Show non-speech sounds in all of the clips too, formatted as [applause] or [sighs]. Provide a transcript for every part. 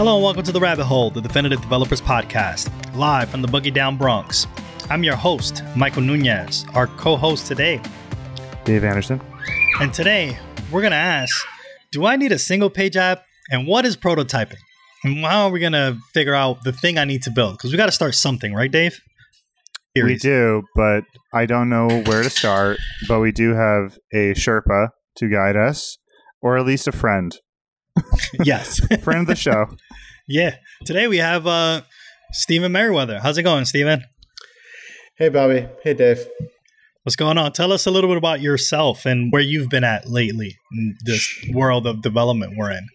Hello and welcome to the Rabbit Hole, the Definitive Developers Podcast, live from the Boogie Down Bronx. I'm your host, Michael Nunez, our co host today. Dave Anderson. And today, we're going to ask Do I need a single page app? And what is prototyping? And how are we going to figure out the thing I need to build? Because we got to start something, right, Dave? We do, but I don't know where to start. But we do have a Sherpa to guide us, or at least a friend. Yes. [laughs] friend of the show. Yeah. Today we have uh, Stephen Meriwether. How's it going, Stephen? Hey, Bobby. Hey, Dave. What's going on? Tell us a little bit about yourself and where you've been at lately in this world of development we're in.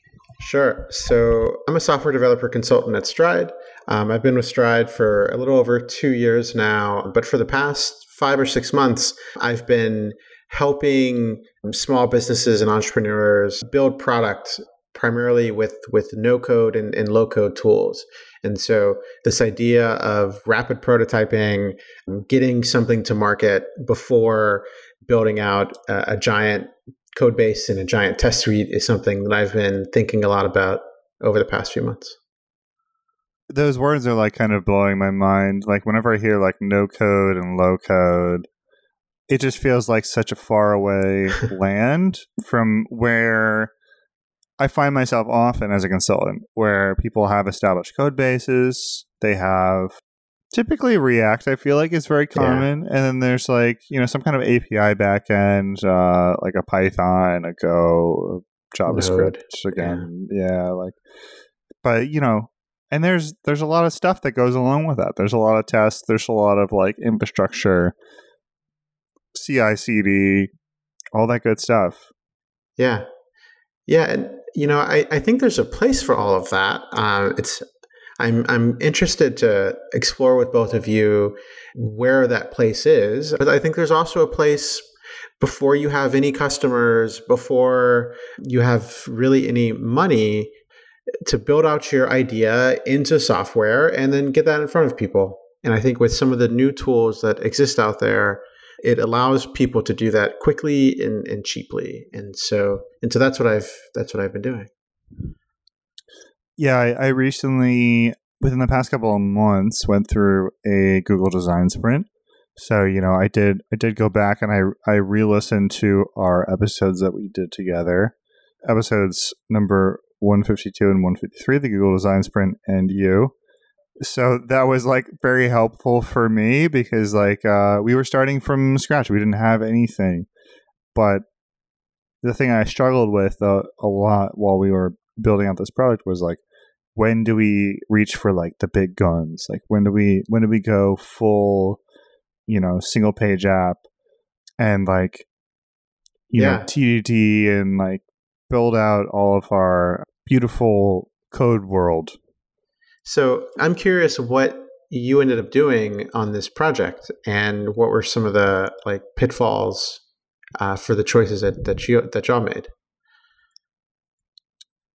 Sure. So I'm a software developer consultant at Stride. Um, I've been with Stride for a little over two years now, but for the past five or six months, I've been helping small businesses and entrepreneurs build product primarily with with no code and, and low code tools. And so this idea of rapid prototyping, getting something to market before building out a, a giant code base and a giant test suite is something that I've been thinking a lot about over the past few months. Those words are like kind of blowing my mind. Like whenever I hear like no code and low code, it just feels like such a far away [laughs] land from where I find myself often as a consultant where people have established code bases, they have typically React, I feel like is very common. Yeah. And then there's like, you know, some kind of API backend, uh, like a Python, a Go, JavaScript Node. again. Yeah. yeah, like but you know, and there's there's a lot of stuff that goes along with that. There's a lot of tests, there's a lot of like infrastructure, CI CD, all that good stuff. Yeah. Yeah, and you know, I, I think there's a place for all of that. Uh, it's I'm I'm interested to explore with both of you where that place is, but I think there's also a place before you have any customers, before you have really any money to build out your idea into software and then get that in front of people. And I think with some of the new tools that exist out there, it allows people to do that quickly and, and cheaply. And so and so that's what I've that's what I've been doing. Yeah, I, I recently within the past couple of months went through a Google design sprint. So, you know, I did I did go back and I I re-listened to our episodes that we did together. Episodes number 152 and 153, the Google design sprint and you so that was like very helpful for me because like uh, we were starting from scratch. We didn't have anything. But the thing i struggled with uh, a lot while we were building out this product was like when do we reach for like the big guns? Like when do we when do we go full you know single page app and like you yeah. know tdd and like build out all of our beautiful code world so I'm curious what you ended up doing on this project and what were some of the like pitfalls uh, for the choices that, that you that y'all made.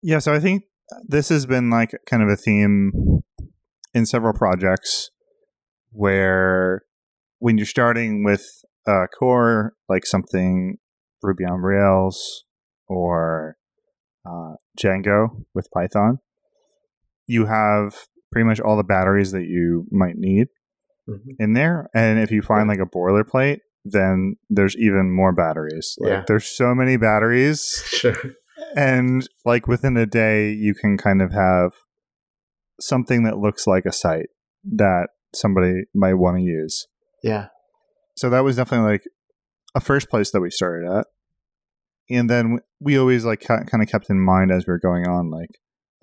Yeah, so I think this has been like kind of a theme in several projects where when you're starting with a core like something Ruby on Rails or uh, Django with Python, you have pretty much all the batteries that you might need mm-hmm. in there. And if you find like a boilerplate, then there's even more batteries. Like, yeah. There's so many batteries. Sure. And like within a day, you can kind of have something that looks like a site that somebody might want to use. Yeah. So that was definitely like a first place that we started at. And then we always like kind of kept in mind as we are going on, like,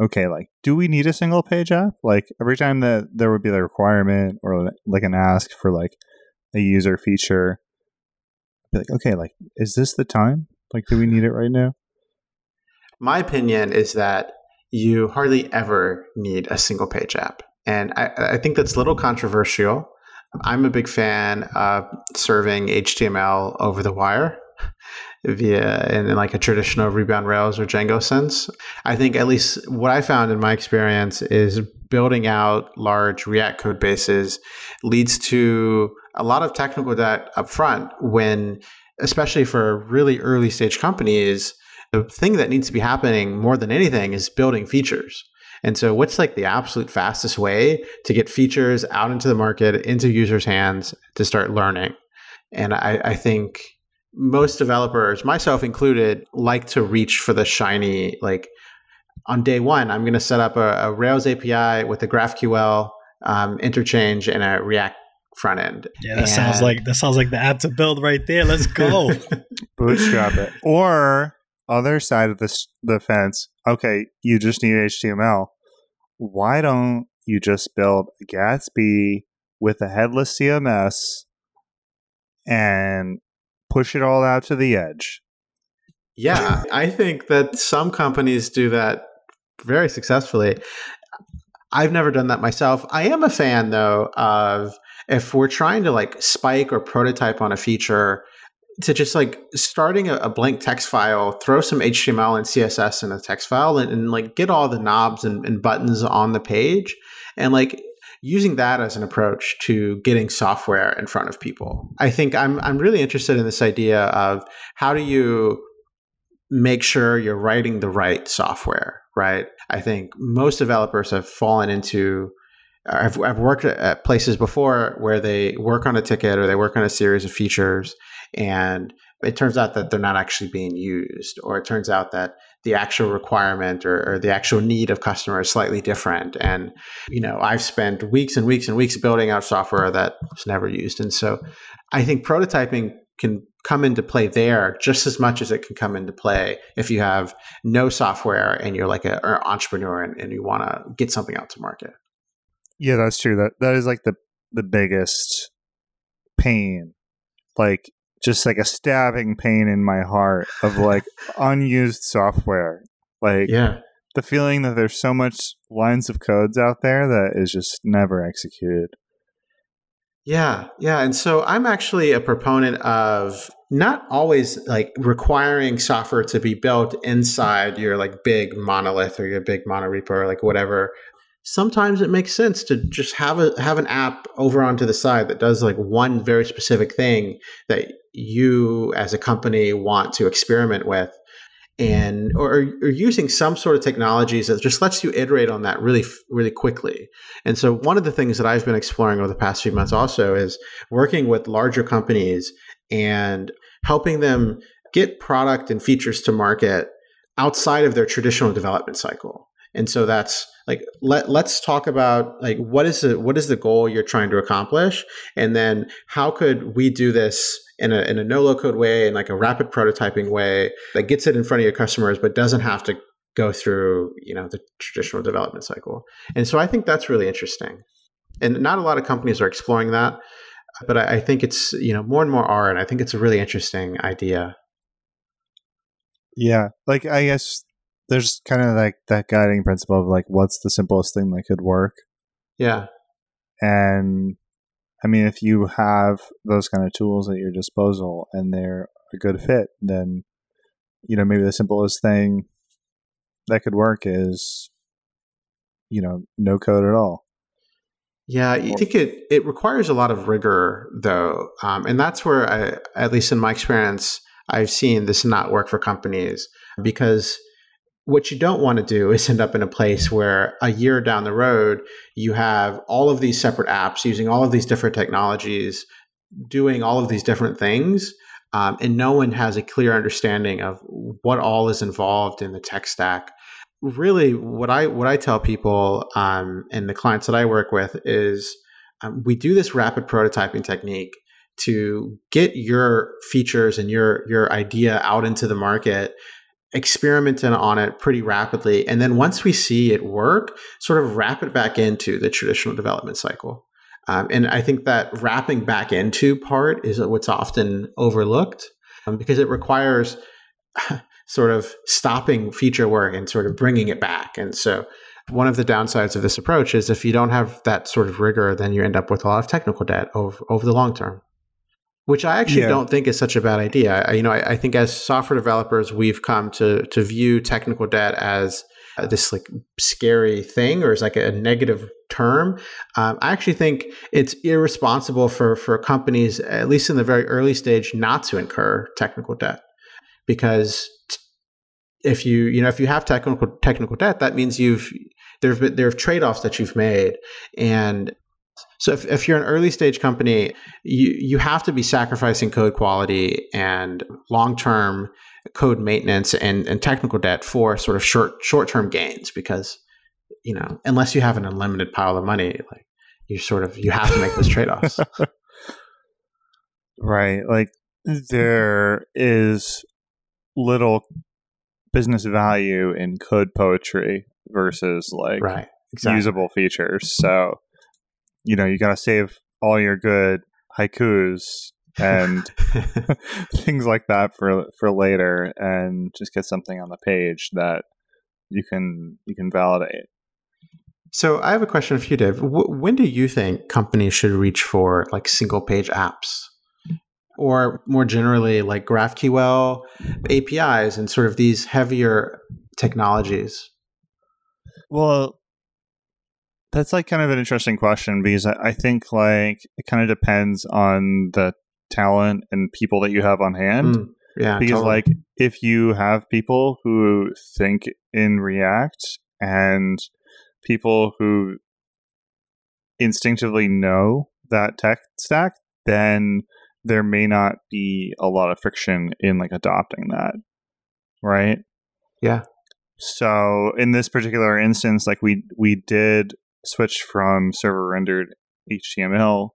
okay, like, do we need a single page app? Like, every time that there would be the requirement or like an ask for like a user feature, be like, okay, like, is this the time? Like, do we need it right now? My opinion is that you hardly ever need a single page app. And I, I think that's a little controversial. I'm a big fan of serving HTML over the wire via in, like a traditional on Rails or Django sense. I think at least what I found in my experience is building out large React code bases leads to a lot of technical debt up front when especially for really early stage companies the thing that needs to be happening more than anything is building features And so, what's like the absolute fastest way to get features out into the market, into users' hands to start learning? And I, I think most developers, myself included, like to reach for the shiny, like on day one, I'm going to set up a, a, Rails API with a GraphQL um, interchange and a React front end. Yeah, that and sounds like that sounds like the app to build right there. Let's go. [laughs] Bootstrap it. Or other side of this the fence. Okay, you just need HTML. Why don't you just build Gatsby with a headless CMS and push it all out to the edge? Yeah, [laughs] I think that some companies do that very successfully. I've never done that myself. I am a fan though of if we're trying to like spike or prototype on a feature to just like starting a, a blank text file, throw some HTML and CSS in a text file and, and like get all the knobs and, and buttons on the page and like using that as an approach to getting software in front of people. I think I'm I'm really interested in this idea of how do you make sure you're writing the right software, right? I think most developers have fallen into uh, I've, I've worked at places before where they work on a ticket or they work on a series of features and it turns out that they're not actually being used or it turns out that the actual requirement or, or, the actual need of customer is slightly different. And you know i've spent weeks and weeks and weeks building out software that was never used. And so i think prototyping can come into play there just as much as it can come into play if you have no software and you're like an entrepreneur and, and you want to get something out to market. Yeah that's true. That that is like the the biggest pain. Like just like a stabbing pain in my heart of like [laughs] unused software. Like yeah. the feeling that there's so much lines of codes out there that is just never executed. Yeah, yeah. And so I'm actually a proponent of not always like requiring software to be built inside your like big monolith or your big monorepo or like whatever sometimes it makes sense to just have a have an app over onto the side that does like one very specific thing that you as a company want to experiment with. And or, or using some sort of technologies that just lets you iterate on that really really quickly. And so one of the things that i've been exploring over the past few months also is working with larger companies and helping them get product and features to market outside of their traditional development cycle and so that's like let let's talk about like what is the what is the goal you're trying to accomplish? And then how could we do this in a in a no low code way and like a rapid prototyping way that gets it in front of your customers but doesn't have to go through you know the traditional development cycle? And so i think that's really interesting. And not a lot of companies are exploring that but I, I think it's you know more and more are and i think it's a really interesting idea. Yeah. Like i guess there's kind of like that guiding principle of like what's the simplest thing that could work. Yeah. And I mean, if you have those kind of tools at your disposal and they're a good fit, then you know maybe the simplest thing that could work is you know no code at all. Yeah, I think it it requires a lot of rigor though, um, and that's where I, at least in my experience, I've seen this not work for companies because what you don't want to do is end up in a place where a year down the road you have all of these separate apps using all of these different technologies doing all of these different things um, and no one has a clear understanding of what all is involved in the tech stack. Really what i what i tell people um, and the clients that i work with is um, we do this rapid prototyping technique to get your features and your your idea out into the market experimenting on it pretty rapidly. And then once we see it work, sort of wrap it back into the traditional development cycle. Um, and I think that wrapping back into part is what's often overlooked um, because it requires [sighs] sort of stopping feature work and sort of bringing it back. And so one of the downsides of this approach is if you don't have that sort of rigor, then you end up with a lot of technical debt over, over the long term which I actually yeah. don't think is such a bad idea. I, you know, I, I, think as software developers, we've come to to view technical debt as uh, this like scary thing or as like a negative term. Um, I actually think it's irresponsible for for companies, at least in the very early stage, not to incur technical debt because if you you know if you have technical technical debt, that means you've There've been there are trade offs that you've made, and so if, if you're an early stage company, you you have to be sacrificing code quality and long term code maintenance and, and technical debt for sort of short short term gains because you know unless you have an unlimited pile of money, like you sort of you have to make those trade offs. [laughs] right, like there is little business value in code poetry versus like right, exactly. usable features. So, you know, you got to save all your good haikus and [laughs] [laughs] things like that for for later and just get something on the page that you can you can validate. So I have a question for you, Dave. W- when do you think companies should reach for like single page apps? or more generally like GraphQL APIs and sort of these heavier technologies? Well, that's like kind of an interesting question because I, think like it kind of depends on the talent and people that you have on hand. Mm, yeah. Because totally. like if you have people who think in React and people who instinctively know that tech stack, then there may not be a lot of friction in like adopting that right yeah so in this particular instance like we we did switch from server rendered html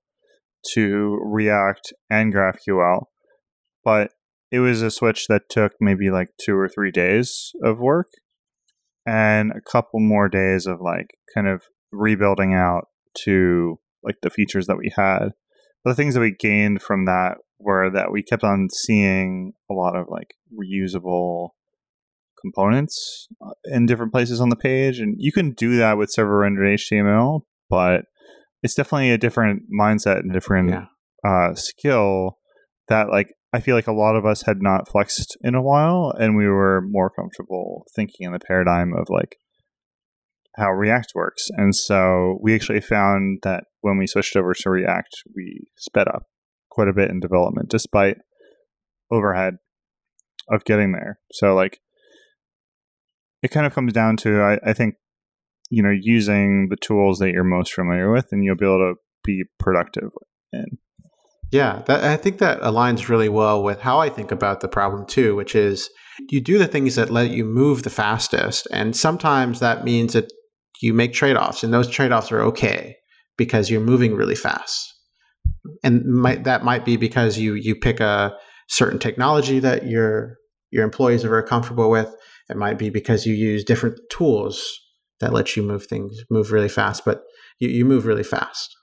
to react and graphql but it was a switch that took maybe like two or three days of work and a couple more days of like kind of rebuilding out to like the features that we had. The things that we gained from that were that we kept on seeing a lot of like reusable components uh, in different places on the page and you can do that with server rendered html but it's definitely a different mindset and different yeah. uh, skill that like i feel like a lot of us had not flexed in a while and we were more comfortable thinking in the paradigm of like how React works. And so we actually found that when we switched over to React, we sped up quite a bit in development despite overhead of getting there. So like it kind of comes down to I, I think, you know, using the tools that you're most familiar with and you'll be able to be productive in. Yeah, that, I think that aligns really well with how I think about the problem too, which is you do the things that let you move the fastest. And sometimes that means that you make trade offs, and those trade offs are okay because you're moving really fast. And might, that might be because you you pick a certain technology that your your employees are very comfortable with. It might be because you use different tools that let you move things move really fast, but you, you move really fast.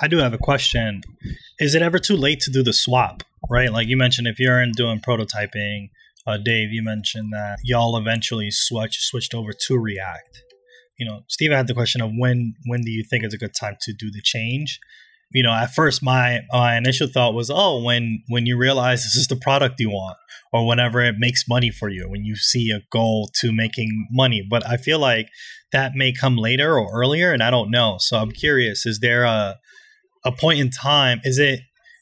I do have a question. Is it ever too late to do the swap? Right, like you mentioned, if you're in doing prototyping, uh, Dave, you mentioned that y'all eventually switch switched over to React. You know, Steve had the question of when when do you think is a good time to do the change? You know, at first my my initial thought was, oh, when when you realize this is the product you want, or whenever it makes money for you, when you see a goal to making money. But I feel like that may come later or earlier, and I don't know. So I'm curious: is there a a point in time? Is it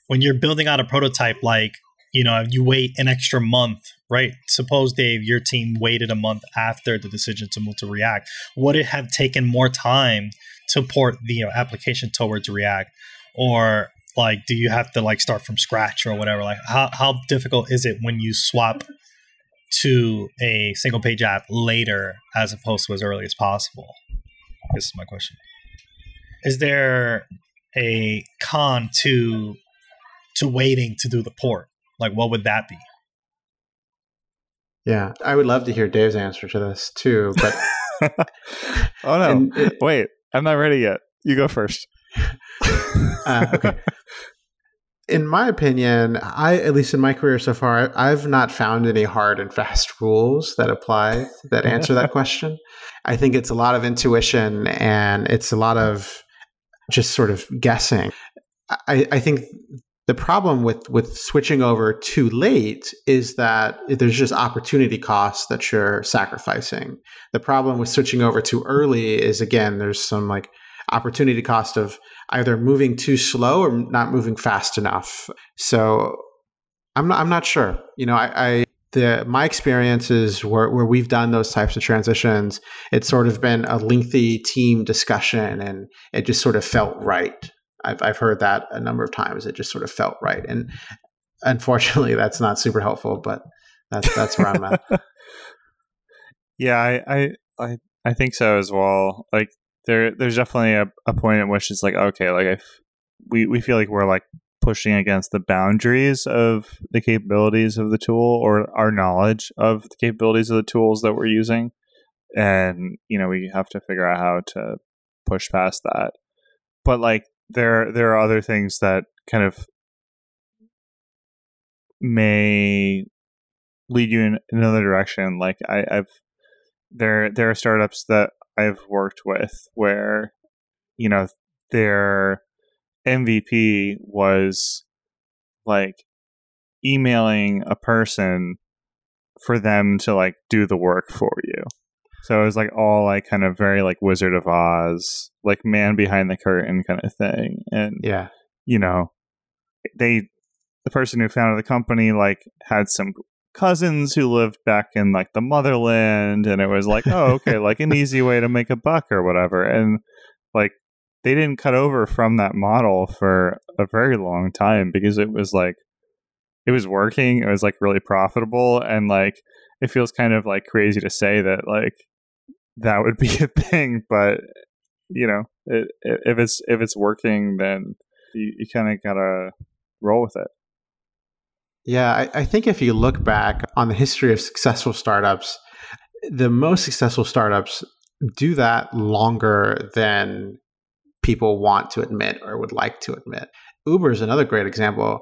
when you're building out a prototype, like you know, you wait an extra month right? Suppose, Dave, your team waited a month after the decision to move to React. Would it have taken more time to port the you know, application towards React? Or like do you have to like start from scratch or whatever? Like how, how difficult is it when you swap to a single page app later as opposed to as early as possible? This is my question. Is there a con to to waiting to do the port? Like what would that be? Yeah, I would love to hear Dave's answer to this too. But [laughs] oh no, it, wait, I'm not ready yet. You go first. [laughs] uh, okay. [laughs] In my opinion, I at least in my career so far, I've not found any hard and fast [laughs] rules that apply that answer that question. I think it's a lot of intuition and it's a lot of just sort of guessing. I, I think the problem with with switching over too late is that there's just opportunity costs that you're sacrificing. The problem with switching over too early is again there's some like opportunity cost of either moving too slow or not moving fast enough. So I'm not I'm not sure. You know, I, I the my experiences where, where we've done those types of transitions, it's sort of been a lengthy team discussion and it just sort of felt right. I've, I've heard that a number of times. It just sort of felt right. And unfortunately, that's not super helpful, but that's, that's where I'm at. [laughs] yeah, I, I, I, I think so as well. Like there, there's definitely a, a point at which it's like, okay, like if we, we feel like we're like pushing against the boundaries of the capabilities of the tool or our knowledge of the capabilities of the tools that we're using and you know we have to figure out how to push past that. But like there there are other things that kind of may lead you in another direction. Like I, i've there there are startups that i've worked with where you know they're MVP was like emailing a person for them to like do the work for you. So it was like all like kind of very like Wizard of Oz, like man behind the curtain kind of thing. And yeah, you know, they the person who founded the company like had some cousins who lived back in like the motherland and it was like, oh, [laughs] okay, like an easy way to make a buck or whatever. And like they didn't cut over from that model for a very long time because it was like it was working it was like really profitable and like it feels kind of like crazy to say that like that would be [laughs] a thing but you know it, it, if it's if it's working then you, you kind of gotta roll with it yeah I, I think if you look back on the history of successful startups the most successful startups do that longer than people want to admit or would like to admit. Uber is another great example.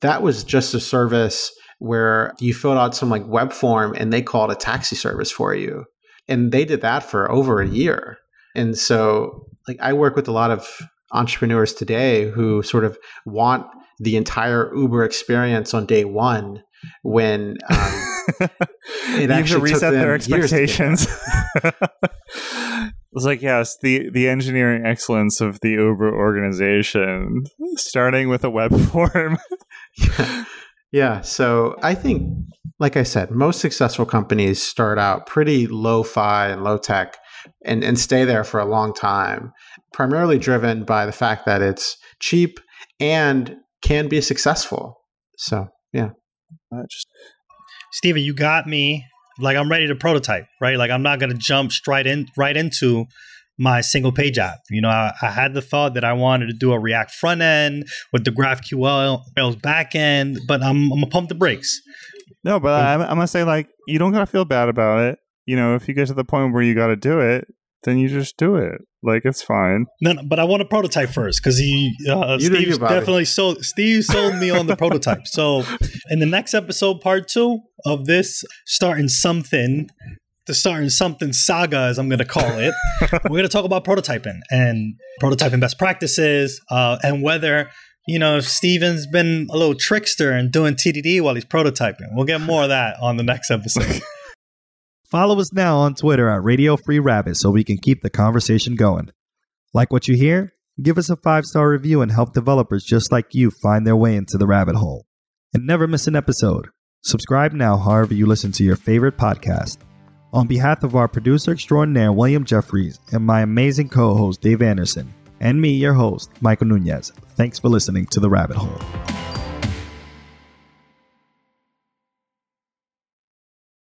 That was just a service where you filled out some like web form and they called a taxi service for you. And they did that for over a year. And so like I work with a lot of entrepreneurs today who sort of want the entire Uber experience on day one when um, [laughs] it actually reset their expectations. [laughs] [laughs] It's like yes, the the engineering excellence of the Uber organization, starting with a web form. yeah. yeah. So I think, like I said, most successful companies start out pretty low-fi and low-tech, and and stay there for a long time. Primarily driven by the fact that it's cheap and can be successful. So yeah. Uh, just Stephen, you got me like I'm ready to prototype, right? Like I'm not gonna jump straight in right into my single page app. You know, I, I, had the thought that I wanted to do a React front end with the GraphQL Rails back end, but I'm, I'm gonna pump the brakes. No, but I'm, I'm gonna say like you don't gotta feel bad about it. You know, if you get to the point where you gotta do it, then you just do it. Like it's fine. No, no but I want a prototype first because he uh, Steve definitely sold Steve sold me on the prototype. So in the next episode, part two of this, starting something, the starting something saga, as I'm going to call it, [laughs] we're going to talk about prototyping and prototyping best practices uh, and whether you know, Stephen's been a little trickster and doing TDD while he's prototyping. We'll get more of that on the next episode. [laughs] Follow us now on Twitter at Radio Free Rabbit so we can keep the conversation going. Like what you hear? Give us a five star review and help developers just like you find their way into the rabbit hole. And never miss an episode. Subscribe now, however, you listen to your favorite podcast. On behalf of our producer extraordinaire, William Jeffries, and my amazing co host, Dave Anderson, and me, your host, Michael Nunez, thanks for listening to The Rabbit Hole.